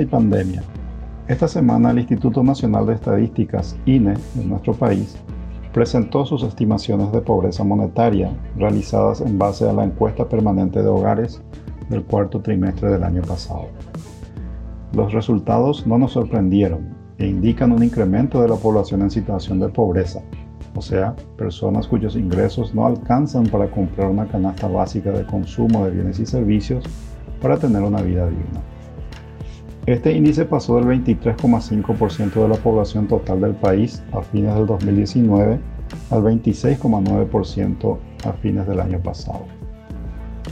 y pandemia. Esta semana el Instituto Nacional de Estadísticas, INE, de nuestro país, presentó sus estimaciones de pobreza monetaria realizadas en base a la encuesta permanente de hogares del cuarto trimestre del año pasado. Los resultados no nos sorprendieron e indican un incremento de la población en situación de pobreza, o sea, personas cuyos ingresos no alcanzan para comprar una canasta básica de consumo de bienes y servicios para tener una vida digna. Este índice pasó del 23,5% de la población total del país a fines del 2019 al 26,9% a fines del año pasado.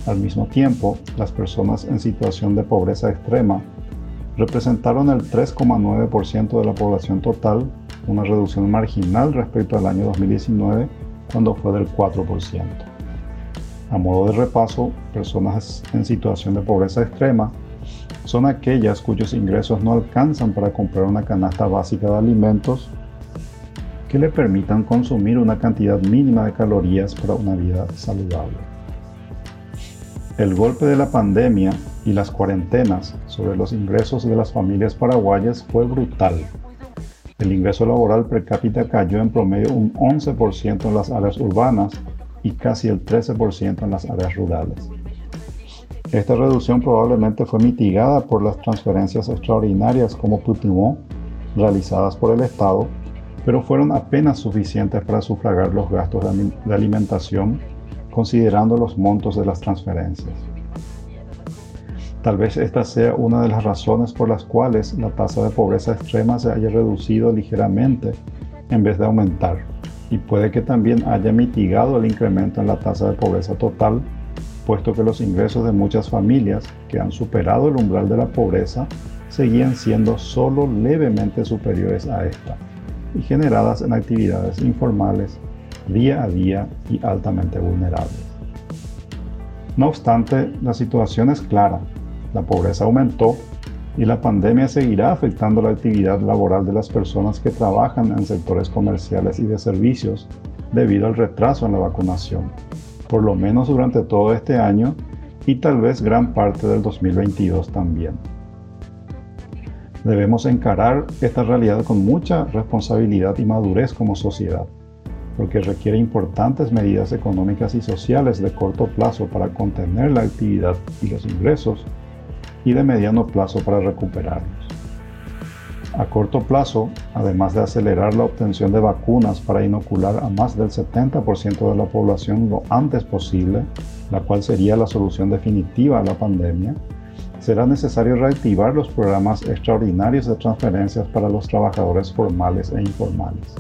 Al mismo tiempo, las personas en situación de pobreza extrema representaron el 3,9% de la población total, una reducción marginal respecto al año 2019, cuando fue del 4%. A modo de repaso, personas en situación de pobreza extrema son aquellas cuyos ingresos no alcanzan para comprar una canasta básica de alimentos que le permitan consumir una cantidad mínima de calorías para una vida saludable. El golpe de la pandemia y las cuarentenas sobre los ingresos de las familias paraguayas fue brutal. El ingreso laboral per cápita cayó en promedio un 11% en las áreas urbanas y casi el 13% en las áreas rurales. Esta reducción probablemente fue mitigada por las transferencias extraordinarias como Putimó realizadas por el Estado, pero fueron apenas suficientes para sufragar los gastos de alimentación considerando los montos de las transferencias. Tal vez esta sea una de las razones por las cuales la tasa de pobreza extrema se haya reducido ligeramente en vez de aumentar, y puede que también haya mitigado el incremento en la tasa de pobreza total puesto que los ingresos de muchas familias que han superado el umbral de la pobreza seguían siendo solo levemente superiores a esta y generadas en actividades informales día a día y altamente vulnerables. No obstante, la situación es clara. La pobreza aumentó y la pandemia seguirá afectando la actividad laboral de las personas que trabajan en sectores comerciales y de servicios debido al retraso en la vacunación por lo menos durante todo este año y tal vez gran parte del 2022 también. Debemos encarar esta realidad con mucha responsabilidad y madurez como sociedad, porque requiere importantes medidas económicas y sociales de corto plazo para contener la actividad y los ingresos y de mediano plazo para recuperarlos. A corto plazo, además de acelerar la obtención de vacunas para inocular a más del 70% de la población lo antes posible, la cual sería la solución definitiva a la pandemia, será necesario reactivar los programas extraordinarios de transferencias para los trabajadores formales e informales.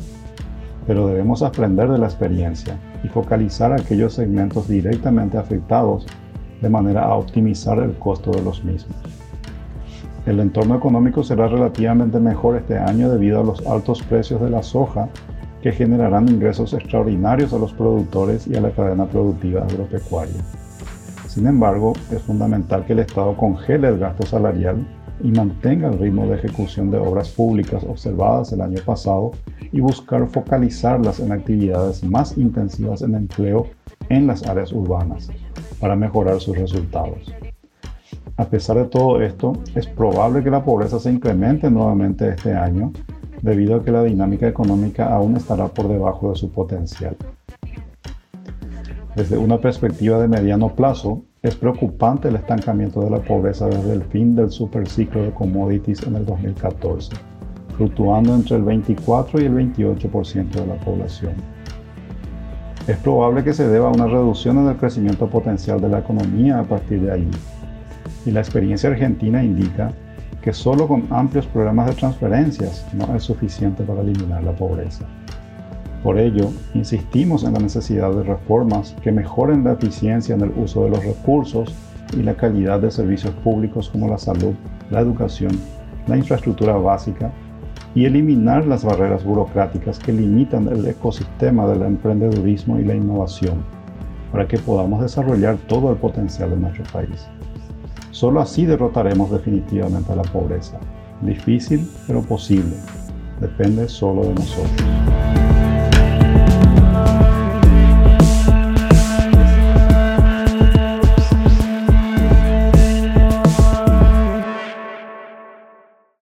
Pero debemos aprender de la experiencia y focalizar aquellos segmentos directamente afectados de manera a optimizar el costo de los mismos. El entorno económico será relativamente mejor este año debido a los altos precios de la soja que generarán ingresos extraordinarios a los productores y a la cadena productiva agropecuaria. Sin embargo, es fundamental que el Estado congele el gasto salarial y mantenga el ritmo de ejecución de obras públicas observadas el año pasado y buscar focalizarlas en actividades más intensivas en empleo en las áreas urbanas para mejorar sus resultados. A pesar de todo esto, es probable que la pobreza se incremente nuevamente este año, debido a que la dinámica económica aún estará por debajo de su potencial. Desde una perspectiva de mediano plazo, es preocupante el estancamiento de la pobreza desde el fin del superciclo de commodities en el 2014, fluctuando entre el 24 y el 28% de la población. Es probable que se deba a una reducción en el crecimiento potencial de la economía a partir de allí, y la experiencia argentina indica que solo con amplios programas de transferencias no es suficiente para eliminar la pobreza. Por ello, insistimos en la necesidad de reformas que mejoren la eficiencia en el uso de los recursos y la calidad de servicios públicos como la salud, la educación, la infraestructura básica y eliminar las barreras burocráticas que limitan el ecosistema del emprendedurismo y la innovación para que podamos desarrollar todo el potencial de nuestro país. Solo así derrotaremos definitivamente la pobreza. Difícil, pero posible. Depende solo de nosotros.